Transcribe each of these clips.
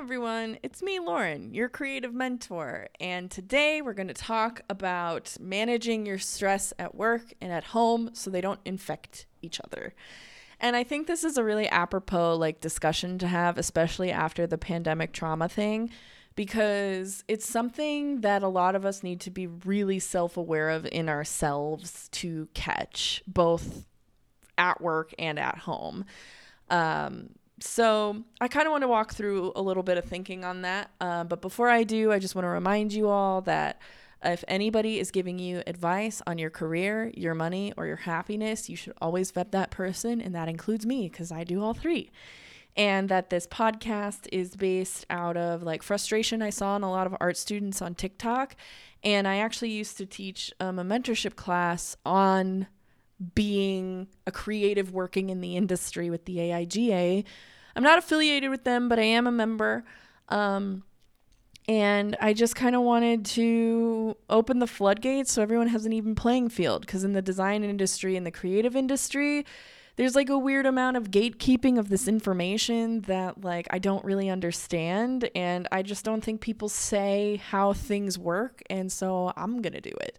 everyone, it's me, Lauren, your creative mentor. And today we're going to talk about managing your stress at work and at home so they don't infect each other. And I think this is a really apropos like discussion to have, especially after the pandemic trauma thing, because it's something that a lot of us need to be really self aware of in ourselves to catch, both at work and at home. Um, so I kind of want to walk through a little bit of thinking on that. Uh, but before I do, I just want to remind you all that if anybody is giving you advice on your career, your money, or your happiness, you should always vet that person, and that includes me because I do all three. And that this podcast is based out of like frustration I saw in a lot of art students on TikTok. And I actually used to teach um, a mentorship class on being a creative working in the industry with the AIGA. I'm not affiliated with them, but I am a member. Um, and I just kind of wanted to open the floodgates so everyone has an even playing field. Because in the design industry and the creative industry, there's like a weird amount of gatekeeping of this information that like I don't really understand and I just don't think people say how things work and so I'm going to do it.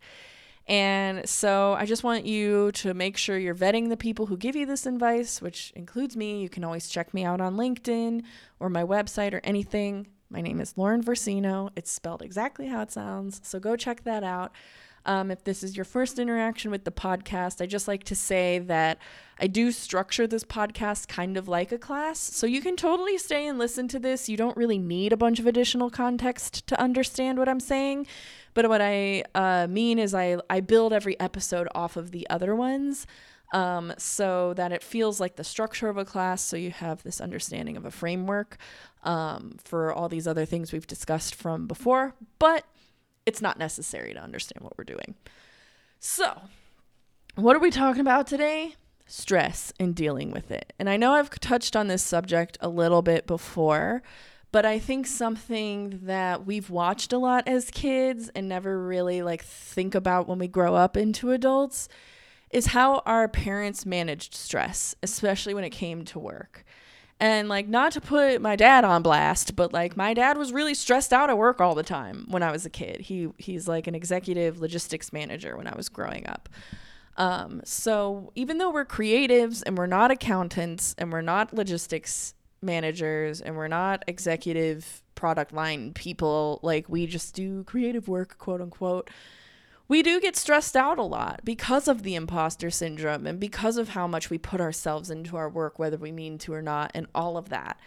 And so I just want you to make sure you're vetting the people who give you this advice, which includes me. You can always check me out on LinkedIn or my website or anything. My name is Lauren Versino. It's spelled exactly how it sounds. So go check that out. Um, if this is your first interaction with the podcast, I just like to say that I do structure this podcast kind of like a class. So you can totally stay and listen to this. You don't really need a bunch of additional context to understand what I'm saying. But what I uh, mean is, I, I build every episode off of the other ones um, so that it feels like the structure of a class. So you have this understanding of a framework um, for all these other things we've discussed from before. But it's not necessary to understand what we're doing. So, what are we talking about today? Stress and dealing with it. And I know I've touched on this subject a little bit before, but I think something that we've watched a lot as kids and never really like think about when we grow up into adults is how our parents managed stress, especially when it came to work. And like not to put my dad on blast, but like my dad was really stressed out at work all the time when I was a kid. He he's like an executive logistics manager when I was growing up. Um, so even though we're creatives and we're not accountants and we're not logistics managers and we're not executive product line people, like we just do creative work, quote unquote we do get stressed out a lot because of the imposter syndrome and because of how much we put ourselves into our work, whether we mean to or not, and all of that.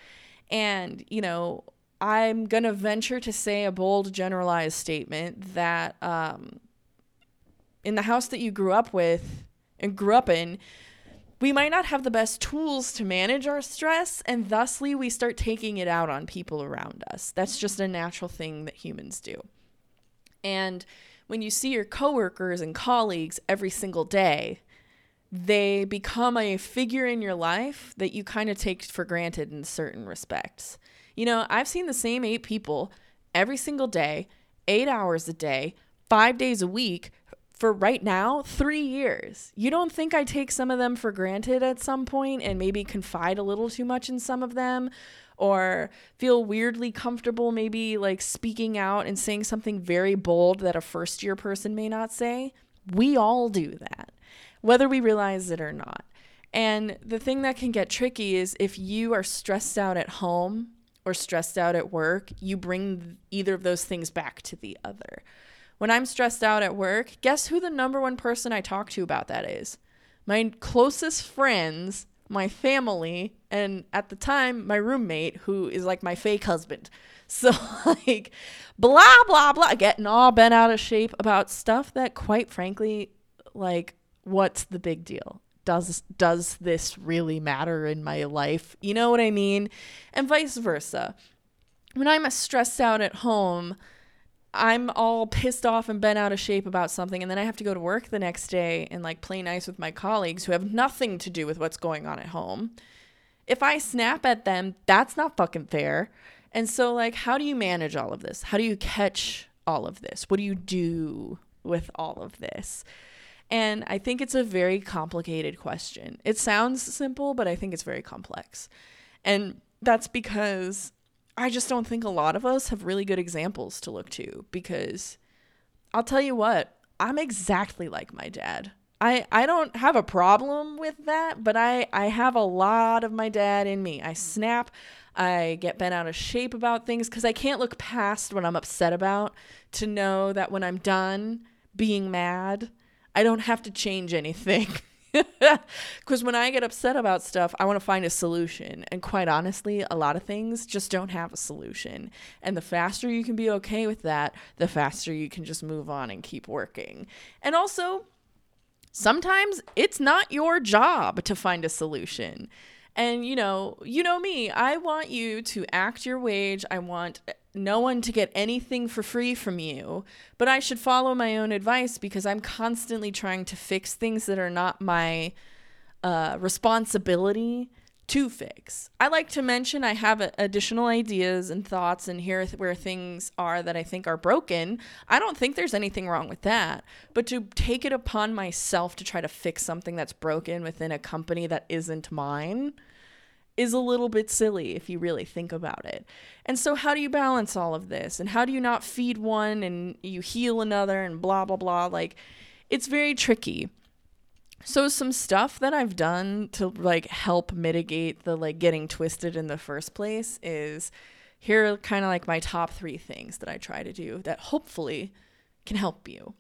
And, you know, I'm going to venture to say a bold generalized statement that um, in the house that you grew up with and grew up in, we might not have the best tools to manage our stress, and thusly we start taking it out on people around us. That's just a natural thing that humans do. And when you see your coworkers and colleagues every single day, they become a figure in your life that you kind of take for granted in certain respects. You know, I've seen the same eight people every single day, eight hours a day, five days a week for right now, three years. You don't think I take some of them for granted at some point and maybe confide a little too much in some of them? Or feel weirdly comfortable maybe like speaking out and saying something very bold that a first year person may not say. We all do that, whether we realize it or not. And the thing that can get tricky is if you are stressed out at home or stressed out at work, you bring either of those things back to the other. When I'm stressed out at work, guess who the number one person I talk to about that is? My closest friends my family, and at the time, my roommate, who is like my fake husband. So, like, blah, blah, blah, getting all bent out of shape about stuff that, quite frankly, like, what's the big deal? Does does this really matter in my life? You know what I mean? And vice versa. When I'm stressed out at home, I'm all pissed off and bent out of shape about something, and then I have to go to work the next day and like play nice with my colleagues who have nothing to do with what's going on at home. If I snap at them, that's not fucking fair. And so, like, how do you manage all of this? How do you catch all of this? What do you do with all of this? And I think it's a very complicated question. It sounds simple, but I think it's very complex. And that's because I just don't think a lot of us have really good examples to look to because I'll tell you what, I'm exactly like my dad. I, I don't have a problem with that, but I, I have a lot of my dad in me. I snap, I get bent out of shape about things because I can't look past what I'm upset about to know that when I'm done being mad, I don't have to change anything. Because when I get upset about stuff, I want to find a solution. And quite honestly, a lot of things just don't have a solution. And the faster you can be okay with that, the faster you can just move on and keep working. And also, sometimes it's not your job to find a solution. And you know, you know me, I want you to act your wage. I want no one to get anything for free from you, but I should follow my own advice because I'm constantly trying to fix things that are not my uh, responsibility to fix. I like to mention I have uh, additional ideas and thoughts, and here where things are that I think are broken. I don't think there's anything wrong with that. But to take it upon myself to try to fix something that's broken within a company that isn't mine is a little bit silly if you really think about it. And so, how do you balance all of this? And how do you not feed one and you heal another and blah, blah, blah? Like, it's very tricky. So some stuff that I've done to like help mitigate the like getting twisted in the first place is here are kind of like my top 3 things that I try to do that hopefully can help you.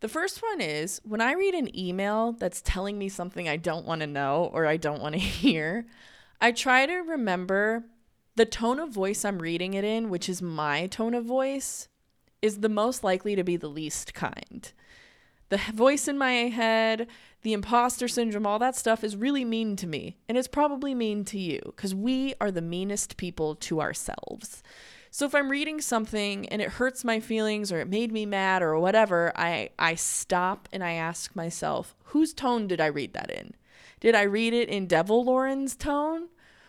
The first one is when I read an email that's telling me something I don't want to know or I don't want to hear, I try to remember the tone of voice I'm reading it in, which is my tone of voice, is the most likely to be the least kind. The voice in my head, the imposter syndrome, all that stuff is really mean to me. And it's probably mean to you because we are the meanest people to ourselves. So if I'm reading something and it hurts my feelings or it made me mad or whatever, I, I stop and I ask myself, whose tone did I read that in? Did I read it in Devil Lauren's tone?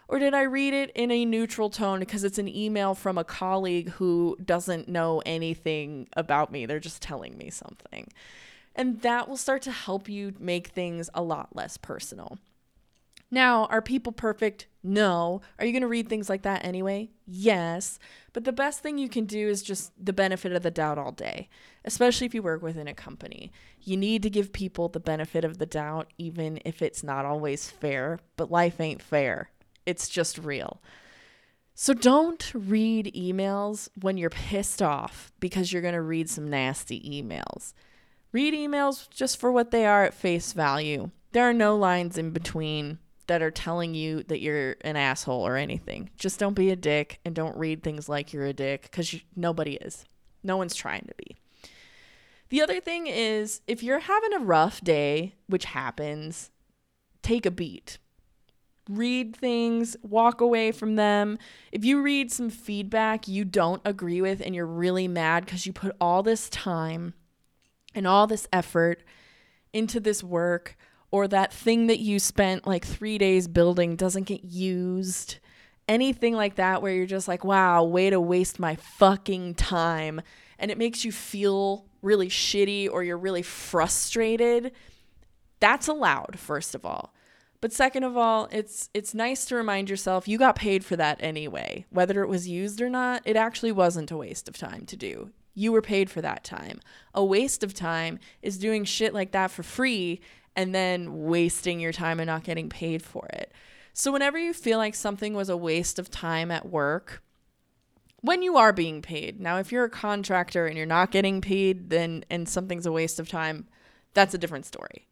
Or did I read it in a neutral tone because it's an email from a colleague who doesn't know anything about me? They're just telling me something. And that will start to help you make things a lot less personal. Now, are people perfect? No. Are you going to read things like that anyway? Yes. But the best thing you can do is just the benefit of the doubt all day, especially if you work within a company. You need to give people the benefit of the doubt, even if it's not always fair, but life ain't fair. It's just real. So don't read emails when you're pissed off because you're going to read some nasty emails. Read emails just for what they are at face value. There are no lines in between that are telling you that you're an asshole or anything. Just don't be a dick and don't read things like you're a dick because nobody is. No one's trying to be. The other thing is if you're having a rough day, which happens, take a beat. Read things, walk away from them. If you read some feedback you don't agree with and you're really mad because you put all this time and all this effort into this work or that thing that you spent like 3 days building doesn't get used anything like that where you're just like wow way to waste my fucking time. And it makes you feel really shitty or you're really frustrated that's allowed first of all. But second of all it's it's nice to remind yourself you got paid for that anyway whether it was used or not it actually wasn't a waste of time to do you were paid for that time. A waste of time is doing shit like that for free and then wasting your time and not getting paid for it. So, whenever you feel like something was a waste of time at work, when you are being paid, now if you're a contractor and you're not getting paid, then and something's a waste of time, that's a different story.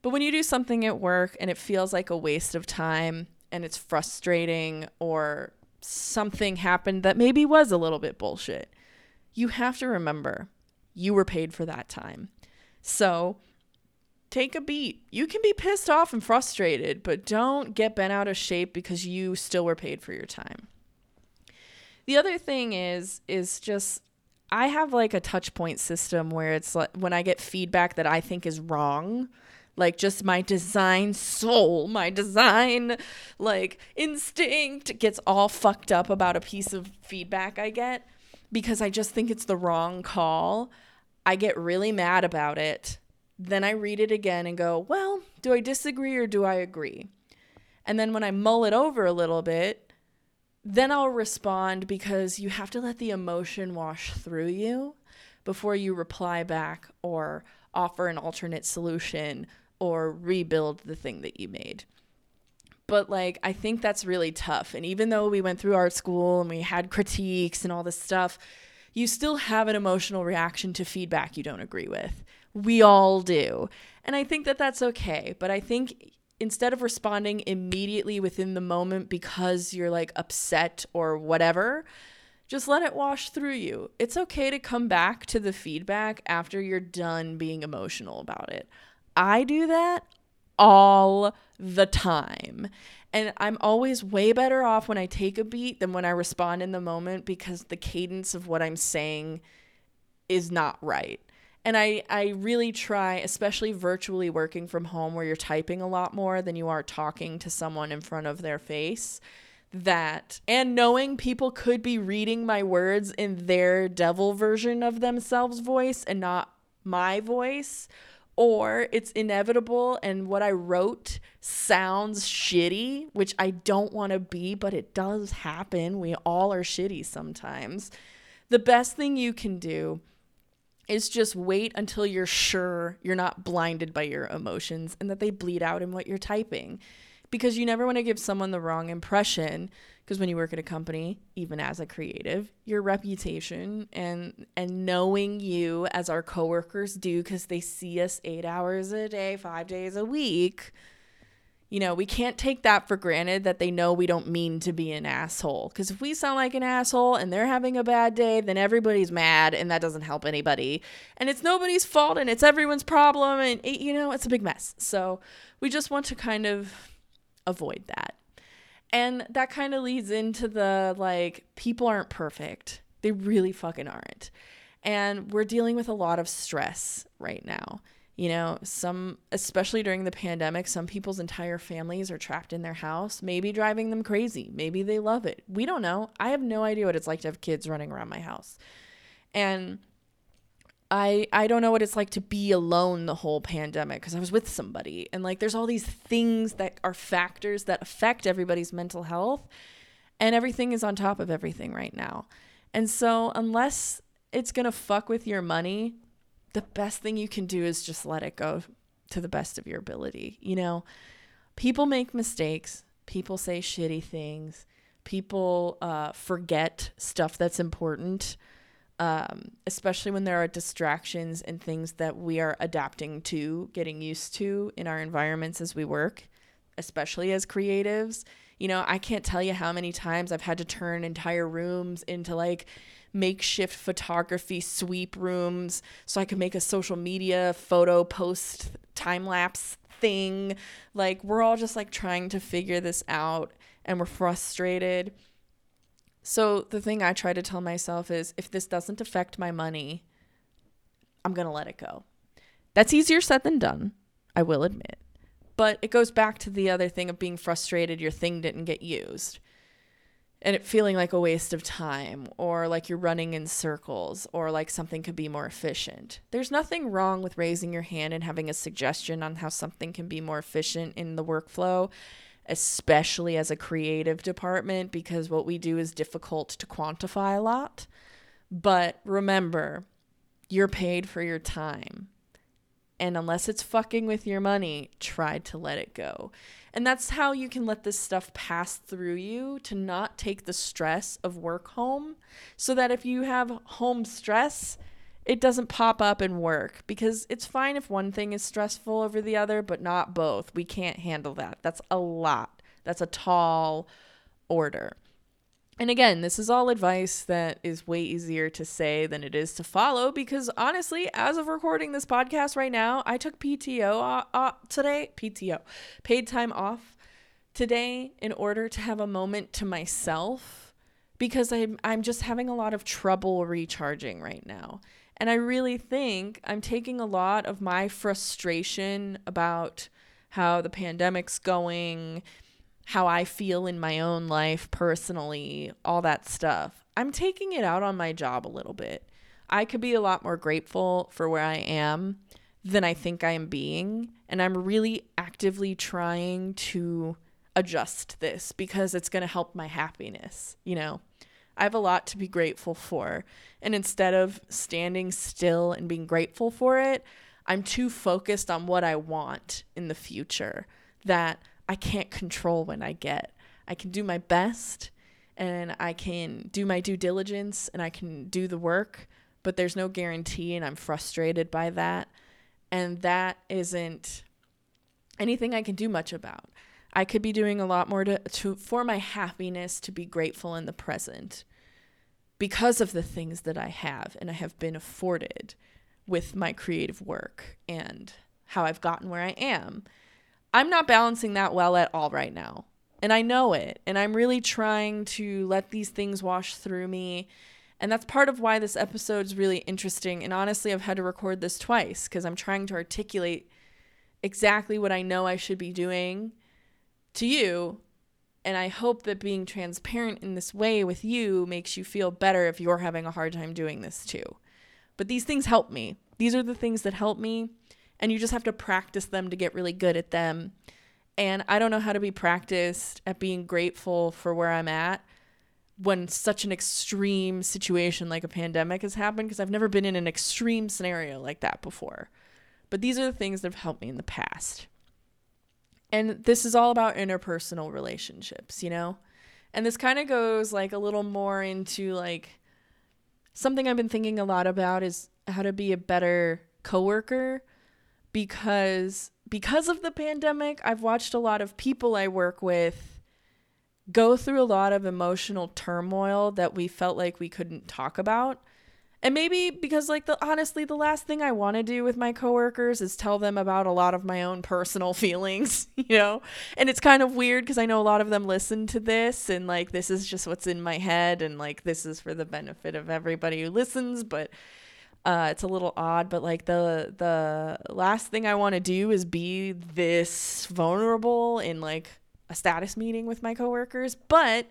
But when you do something at work and it feels like a waste of time and it's frustrating or something happened that maybe was a little bit bullshit, you have to remember you were paid for that time. So take a beat. You can be pissed off and frustrated, but don't get bent out of shape because you still were paid for your time. The other thing is is just I have like a touch point system where it's like when I get feedback that I think is wrong, like just my design soul, my design like instinct gets all fucked up about a piece of feedback I get because I just think it's the wrong call. I get really mad about it. Then I read it again and go, well, do I disagree or do I agree? And then when I mull it over a little bit, then I'll respond because you have to let the emotion wash through you before you reply back or offer an alternate solution or rebuild the thing that you made. But like, I think that's really tough. And even though we went through art school and we had critiques and all this stuff, you still have an emotional reaction to feedback you don't agree with. We all do. And I think that that's okay. But I think instead of responding immediately within the moment because you're like upset or whatever, just let it wash through you. It's okay to come back to the feedback after you're done being emotional about it. I do that all the time. And I'm always way better off when I take a beat than when I respond in the moment because the cadence of what I'm saying is not right. And I, I really try, especially virtually working from home where you're typing a lot more than you are talking to someone in front of their face, that and knowing people could be reading my words in their devil version of themselves voice and not my voice or it's inevitable and what I wrote sounds shitty, which I don't want to be, but it does happen. We all are shitty sometimes. The best thing you can do is just wait until you're sure you're not blinded by your emotions and that they bleed out in what you're typing. Because you never want to give someone the wrong impression because when you work at a company even as a creative your reputation and and knowing you as our coworkers do cuz they see us 8 hours a day 5 days a week you know we can't take that for granted that they know we don't mean to be an asshole. Cuz if we sound like an asshole and they're having a bad day then everybody's mad and that doesn't help anybody. And it's nobody's fault and it's everyone's problem and it, you know it's a big mess. So we just want to kind of avoid that and that kind of leads into the like, people aren't perfect. They really fucking aren't. And we're dealing with a lot of stress right now. You know, some, especially during the pandemic, some people's entire families are trapped in their house, maybe driving them crazy. Maybe they love it. We don't know. I have no idea what it's like to have kids running around my house. And I I don't know what it's like to be alone the whole pandemic because I was with somebody and like there's all these things that are factors that affect everybody's mental health and everything is on top of everything right now. And so unless it's going to fuck with your money, the best thing you can do is just let it go to the best of your ability. You know, people make mistakes, people say shitty things, people uh, forget stuff that's important um, especially when there are distractions and things that we are adapting to, getting used to in our environments as we work, especially as creatives. You know, I can't tell you how many times I've had to turn entire rooms into like makeshift photography sweep rooms so I could make a social media photo post time lapse thing. Like, we're all just like trying to figure this out and we're frustrated so the thing I try to tell myself is if this doesn't affect my money, I'm going to let it go. That's easier said than done, I will admit. But it goes back to the other thing of being frustrated your thing didn't get used. And it feeling like a waste of time or like you're running in circles or like something could be more efficient. There's nothing wrong with raising your hand and having a suggestion on how something can be more efficient in the workflow especially as a creative department, because what we do is difficult to quantify a lot. But remember, you're paid for your time. And unless it's fucking with your money, try to let it go. And that's how you can let this stuff pass through you to not take the stress of work home. So that if you have home stress, it doesn't pop up and work because it's fine if one thing is stressful over the other, but not both. We can't handle that. That's a lot. That's a tall order. And again, this is all advice that is way easier to say than it is to follow because honestly, as of recording this podcast right now, I took PTO uh, uh, today, PTO, paid time off today in order to have a moment to myself because I'm I'm just having a lot of trouble recharging right now. And I really think I'm taking a lot of my frustration about how the pandemic's going, how I feel in my own life personally, all that stuff. I'm taking it out on my job a little bit. I could be a lot more grateful for where I am than I think I am being. And I'm really actively trying to adjust this because it's going to help my happiness, you know. I have a lot to be grateful for. And instead of standing still and being grateful for it, I'm too focused on what I want in the future that I can't control when I get. I can do my best and I can do my due diligence and I can do the work, but there's no guarantee and I'm frustrated by that. And that isn't anything I can do much about. I could be doing a lot more to, to for my happiness to be grateful in the present because of the things that I have and I have been afforded with my creative work and how I've gotten where I am. I'm not balancing that well at all right now. And I know it. And I'm really trying to let these things wash through me. And that's part of why this episode is really interesting. And honestly, I've had to record this twice because I'm trying to articulate exactly what I know I should be doing to you. And I hope that being transparent in this way with you makes you feel better if you're having a hard time doing this too. But these things help me. These are the things that help me. And you just have to practice them to get really good at them. And I don't know how to be practiced at being grateful for where I'm at when such an extreme situation like a pandemic has happened because I've never been in an extreme scenario like that before. But these are the things that have helped me in the past. And this is all about interpersonal relationships, you know? And this kind of goes like a little more into like something I've been thinking a lot about is how to be a better coworker because because of the pandemic, I've watched a lot of people I work with go through a lot of emotional turmoil that we felt like we couldn't talk about. And maybe because like the honestly the last thing I want to do with my coworkers is tell them about a lot of my own personal feelings, you know? And it's kind of weird because I know a lot of them listen to this and like this is just what's in my head and like this is for the benefit of everybody who listens, but uh, it's a little odd, but like the the last thing I want to do is be this vulnerable in like a status meeting with my coworkers, but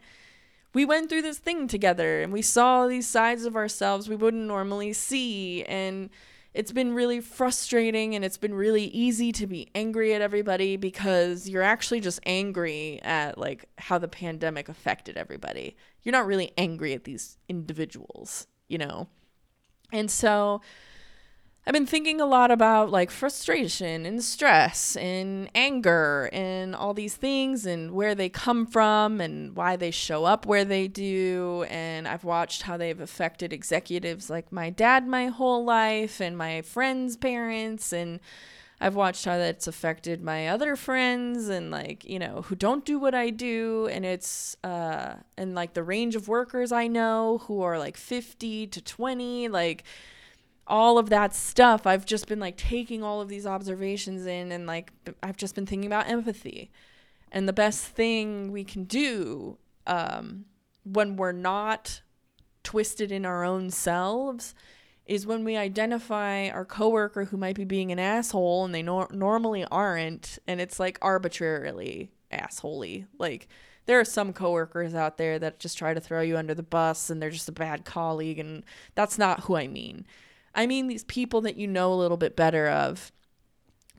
we went through this thing together and we saw these sides of ourselves we wouldn't normally see and it's been really frustrating and it's been really easy to be angry at everybody because you're actually just angry at like how the pandemic affected everybody. You're not really angry at these individuals, you know. And so I've been thinking a lot about like frustration and stress and anger and all these things and where they come from and why they show up where they do. And I've watched how they've affected executives like my dad my whole life and my friends' parents. And I've watched how that's affected my other friends and like, you know, who don't do what I do. And it's, uh, and like the range of workers I know who are like 50 to 20, like, all of that stuff i've just been like taking all of these observations in and like i've just been thinking about empathy and the best thing we can do um, when we're not twisted in our own selves is when we identify our coworker who might be being an asshole and they nor- normally aren't and it's like arbitrarily assholey like there are some coworkers out there that just try to throw you under the bus and they're just a bad colleague and that's not who I mean. I mean these people that you know a little bit better of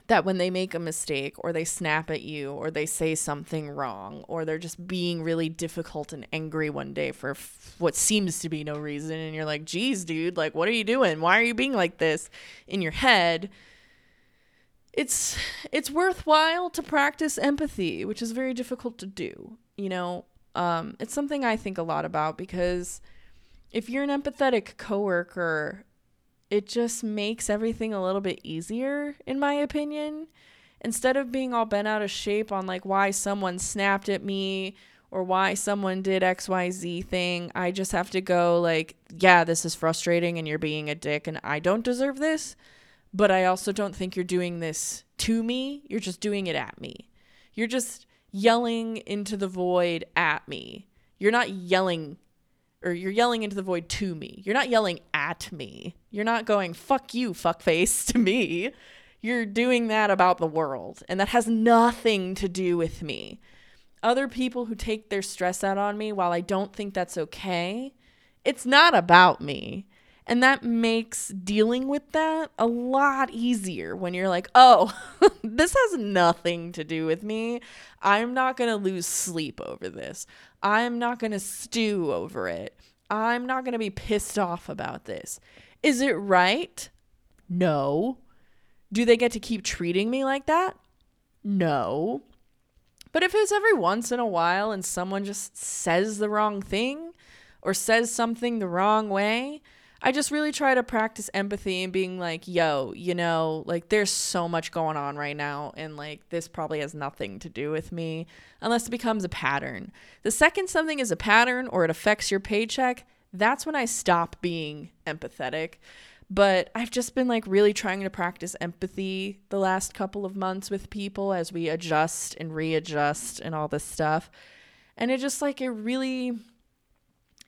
that when they make a mistake or they snap at you or they say something wrong or they're just being really difficult and angry one day for f- what seems to be no reason and you're like, "Geez, dude, like what are you doing? Why are you being like this?" in your head. It's it's worthwhile to practice empathy, which is very difficult to do. You know, um, it's something I think a lot about because if you're an empathetic coworker it just makes everything a little bit easier, in my opinion. Instead of being all bent out of shape on like why someone snapped at me or why someone did XYZ thing, I just have to go like, yeah, this is frustrating and you're being a dick and I don't deserve this, but I also don't think you're doing this to me. You're just doing it at me. You're just yelling into the void at me. You're not yelling or you're yelling into the void to me. You're not yelling at me. You're not going, fuck you, fuckface, to me. You're doing that about the world. And that has nothing to do with me. Other people who take their stress out on me, while I don't think that's okay, it's not about me. And that makes dealing with that a lot easier when you're like, oh, this has nothing to do with me. I'm not going to lose sleep over this. I'm not going to stew over it. I'm not going to be pissed off about this. Is it right? No. Do they get to keep treating me like that? No. But if it's every once in a while and someone just says the wrong thing or says something the wrong way, I just really try to practice empathy and being like, yo, you know, like there's so much going on right now. And like this probably has nothing to do with me unless it becomes a pattern. The second something is a pattern or it affects your paycheck, that's when I stop being empathetic. But I've just been like really trying to practice empathy the last couple of months with people as we adjust and readjust and all this stuff. And it just like, it really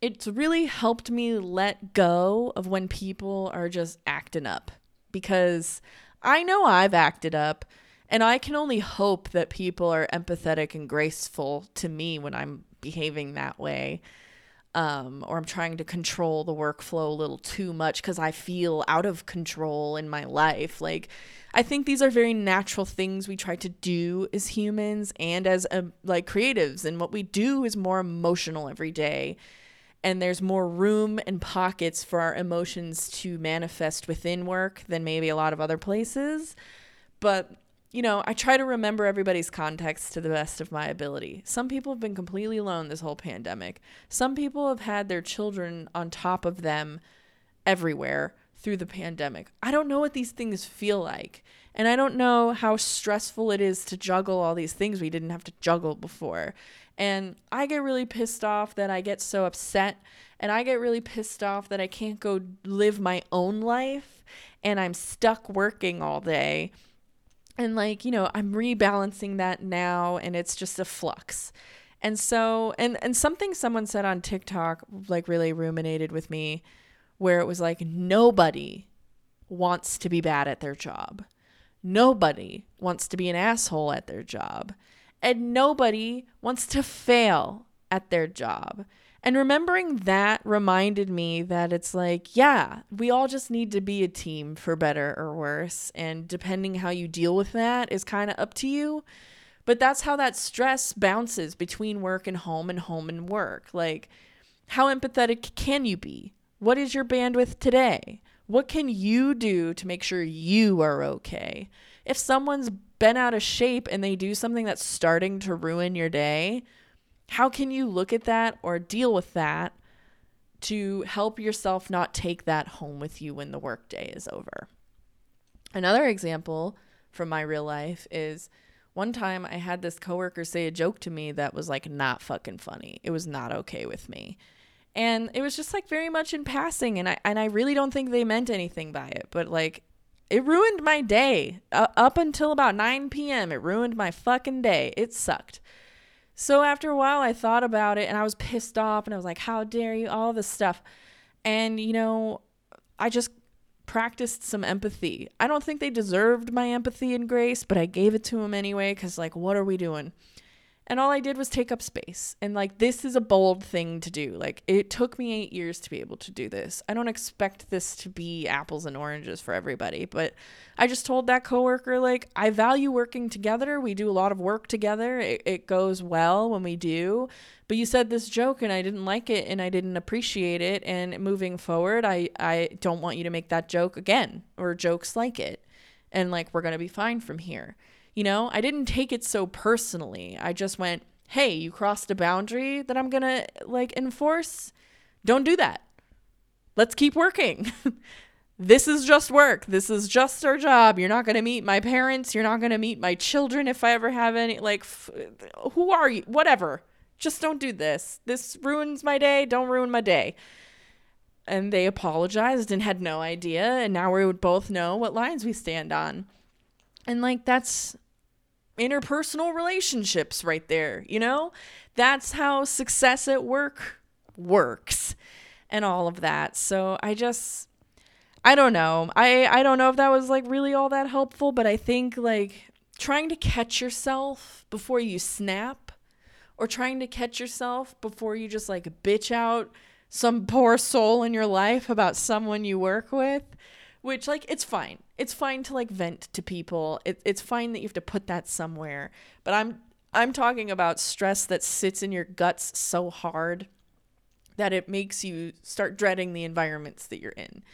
it's really helped me let go of when people are just acting up because I know I've acted up and I can only hope that people are empathetic and graceful to me when I'm behaving that way. Um, or I'm trying to control the workflow a little too much because I feel out of control in my life. Like, I think these are very natural things we try to do as humans and as uh, like creatives. And what we do is more emotional every day and there's more room and pockets for our emotions to manifest within work than maybe a lot of other places. But, you know, I try to remember everybody's context to the best of my ability. Some people have been completely alone this whole pandemic. Some people have had their children on top of them everywhere through the pandemic. I don't know what these things feel like. And I don't know how stressful it is to juggle all these things we didn't have to juggle before. And I get really pissed off that I get so upset. And I get really pissed off that I can't go live my own life and I'm stuck working all day. And like, you know, I'm rebalancing that now and it's just a flux. And so and and something someone said on TikTok like really ruminated with me where it was like nobody wants to be bad at their job. Nobody wants to be an asshole at their job and nobody wants to fail at their job. And remembering that reminded me that it's like, yeah, we all just need to be a team for better or worse. And depending how you deal with that is kind of up to you. But that's how that stress bounces between work and home and home and work. Like, how empathetic can you be? What is your bandwidth today? What can you do to make sure you are okay? If someone's been out of shape and they do something that's starting to ruin your day, how can you look at that or deal with that to help yourself not take that home with you when the workday is over? Another example from my real life is one time I had this coworker say a joke to me that was like not fucking funny. It was not okay with me. And it was just like very much in passing and I and I really don't think they meant anything by it, but like it ruined my day. Uh, up until about 9 p.m., it ruined my fucking day. It sucked. So after a while, I thought about it and I was pissed off and I was like, how dare you? All this stuff. And, you know, I just practiced some empathy. I don't think they deserved my empathy and grace, but I gave it to them anyway because, like, what are we doing? And all I did was take up space. And like, this is a bold thing to do. Like, it took me eight years to be able to do this. I don't expect this to be apples and oranges for everybody, but I just told that coworker, like, I value working together. We do a lot of work together. It, it goes well when we do. But you said this joke and I didn't like it and I didn't appreciate it. And moving forward, I, I don't want you to make that joke again or jokes like it. And like, we're going to be fine from here. You know, I didn't take it so personally. I just went, hey, you crossed a boundary that I'm going to like enforce. Don't do that. Let's keep working. this is just work. This is just our job. You're not going to meet my parents. You're not going to meet my children if I ever have any. Like, f- who are you? Whatever. Just don't do this. This ruins my day. Don't ruin my day. And they apologized and had no idea. And now we would both know what lines we stand on. And like, that's interpersonal relationships right there, you know? That's how success at work works and all of that. So I just I don't know. I I don't know if that was like really all that helpful, but I think like trying to catch yourself before you snap or trying to catch yourself before you just like bitch out some poor soul in your life about someone you work with, which like it's fine. It's fine to like vent to people. It, it's fine that you have to put that somewhere. But I'm I'm talking about stress that sits in your guts so hard that it makes you start dreading the environments that you're in.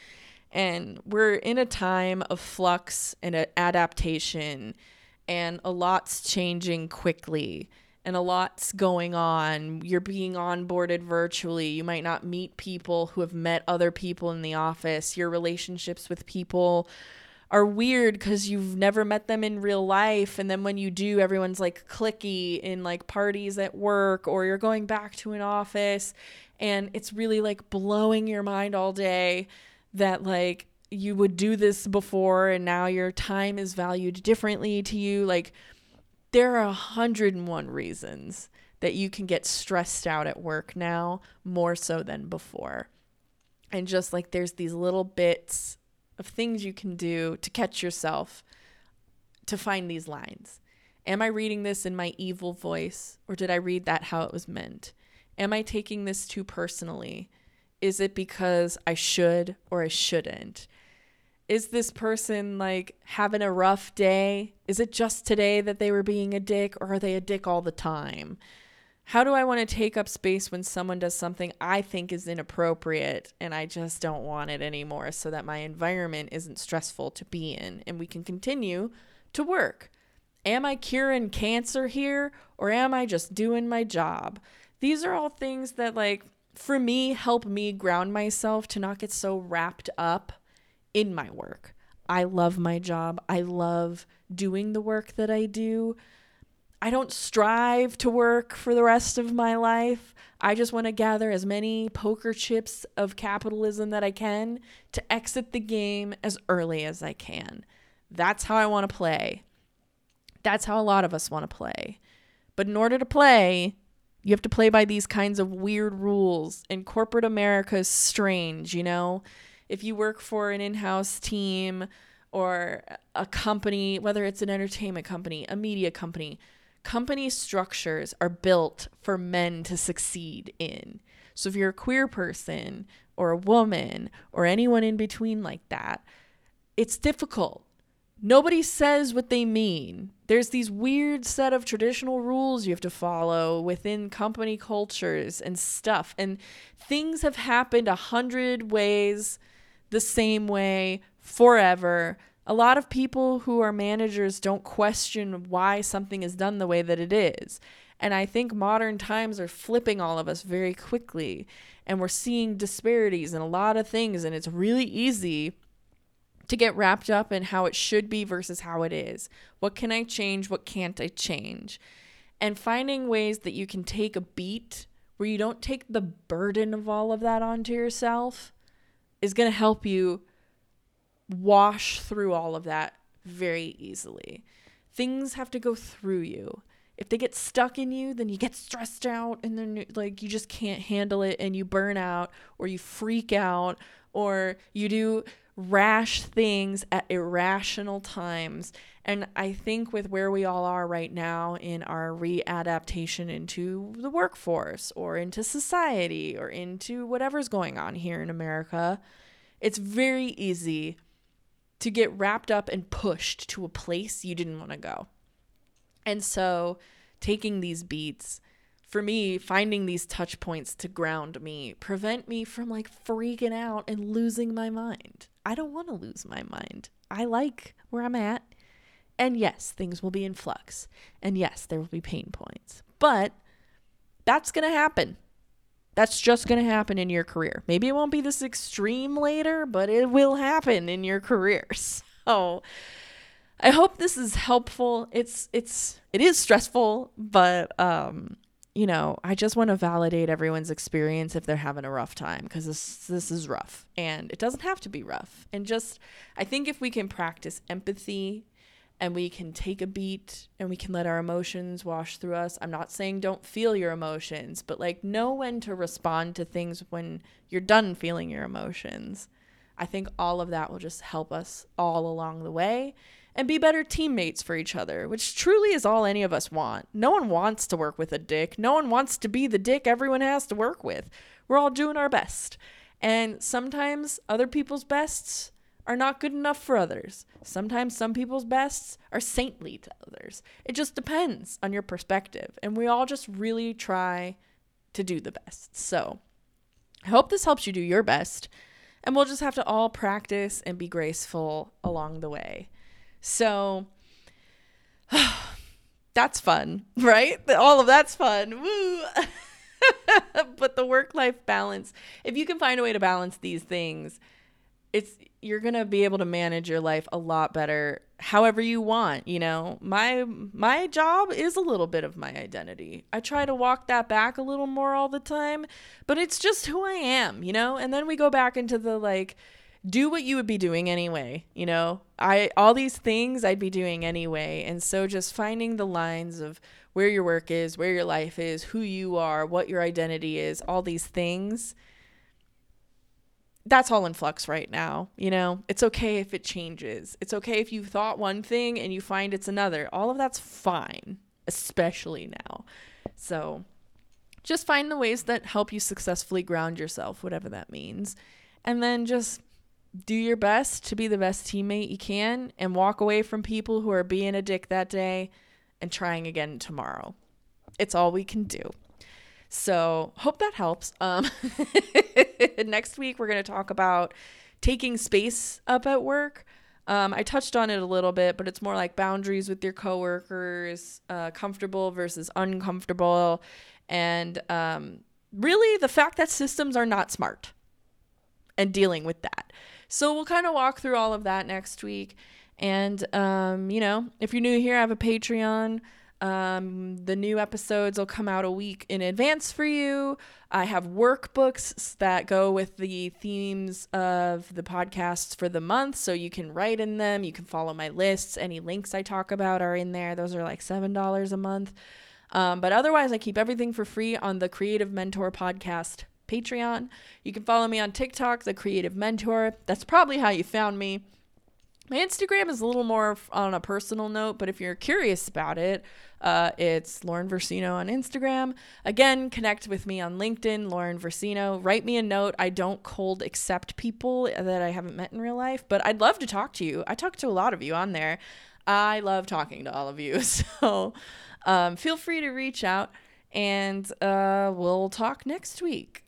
And we're in a time of flux and adaptation, and a lot's changing quickly, and a lot's going on. You're being onboarded virtually. You might not meet people who have met other people in the office. Your relationships with people are weird because you've never met them in real life. And then when you do, everyone's like cliquey in like parties at work, or you're going back to an office, and it's really like blowing your mind all day that like you would do this before and now your time is valued differently to you like there are 101 reasons that you can get stressed out at work now more so than before. And just like there's these little bits of things you can do to catch yourself to find these lines. Am i reading this in my evil voice or did i read that how it was meant? Am i taking this too personally? Is it because I should or I shouldn't? Is this person like having a rough day? Is it just today that they were being a dick or are they a dick all the time? How do I want to take up space when someone does something I think is inappropriate and I just don't want it anymore so that my environment isn't stressful to be in and we can continue to work? Am I curing cancer here or am I just doing my job? These are all things that, like, for me help me ground myself to not get so wrapped up in my work. I love my job. I love doing the work that I do. I don't strive to work for the rest of my life. I just want to gather as many poker chips of capitalism that I can to exit the game as early as I can. That's how I want to play. That's how a lot of us want to play. But in order to play, you have to play by these kinds of weird rules. And corporate America is strange, you know? If you work for an in house team or a company, whether it's an entertainment company, a media company, company structures are built for men to succeed in. So if you're a queer person or a woman or anyone in between like that, it's difficult nobody says what they mean. There's these weird set of traditional rules you have to follow within company cultures and stuff. And things have happened a hundred ways the same way forever. A lot of people who are managers don't question why something is done the way that it is. And I think modern times are flipping all of us very quickly. And we're seeing disparities in a lot of things. And it's really easy to get wrapped up in how it should be versus how it is. What can I change? What can't I change? And finding ways that you can take a beat where you don't take the burden of all of that onto yourself is going to help you wash through all of that very easily. Things have to go through you. If they get stuck in you, then you get stressed out and then like you just can't handle it and you burn out or you freak out or you do rash things at irrational times. And I think with where we all are right now in our readaptation into the workforce or into society or into whatever's going on here in America, it's very easy to get wrapped up and pushed to a place you didn't want to go. And so taking these beats, for me, finding these touch points to ground me, prevent me from like freaking out and losing my mind. I don't want to lose my mind. I like where I'm at. And yes, things will be in flux. And yes, there will be pain points. But that's going to happen. That's just going to happen in your career. Maybe it won't be this extreme later, but it will happen in your career. So I hope this is helpful. It's it's it is stressful, but um you know, I just want to validate everyone's experience if they're having a rough time because this this is rough and it doesn't have to be rough. And just I think if we can practice empathy and we can take a beat and we can let our emotions wash through us. I'm not saying don't feel your emotions, but like know when to respond to things when you're done feeling your emotions. I think all of that will just help us all along the way and be better teammates for each other, which truly is all any of us want. No one wants to work with a dick. No one wants to be the dick everyone has to work with. We're all doing our best. And sometimes other people's bests are not good enough for others. Sometimes some people's bests are saintly to others. It just depends on your perspective. And we all just really try to do the best. So I hope this helps you do your best. And we'll just have to all practice and be graceful along the way. So that's fun, right? All of that's fun. Woo! but the work life balance, if you can find a way to balance these things, it's you're going to be able to manage your life a lot better however you want, you know. My my job is a little bit of my identity. I try to walk that back a little more all the time, but it's just who I am, you know? And then we go back into the like do what you would be doing anyway you know? I all these things i'd be doing anyway. And so just finding the lines of where your work is where your life is who you are what your identity is all these things that's all in flux right now you know? It's okay if it changes. It's okay if you thought one thing and you find it's another. All of that's fine especially now. So just find the ways that help you successfully ground yourself whatever that means. And then just do your best to be the best teammate you can and walk away from people who are being a dick that day and trying again tomorrow. It's all we can do. So, hope that helps. Um, next week, we're going to talk about taking space up at work. Um, I touched on it a little bit, but it's more like boundaries with your coworkers, uh, comfortable versus uncomfortable, and um, really the fact that systems are not smart and dealing with that. So we'll kind of walk through all of that next week. And, um, you know, if you're new here, I have a Patreon. Um, the new episodes will come out a week in advance for you. I have workbooks that go with the themes of the podcasts for the month, so you can write in them. You can follow my lists. Any links I talk about are in there. Those are like $7 a month. Um, but otherwise, I keep everything for free on the Creative Mentor podcast Patreon. You can follow me on TikTok, The Creative Mentor. That's probably how you found me. My Instagram is a little more on a personal note, but if you're curious about it, uh, it's Lauren Versino on Instagram. Again, connect with me on LinkedIn, Lauren Versino. Write me a note. I don't cold accept people that I haven't met in real life, but I'd love to talk to you. I talk to a lot of you on there. I love talking to all of you. So um, feel free to reach out and uh, we'll talk next week.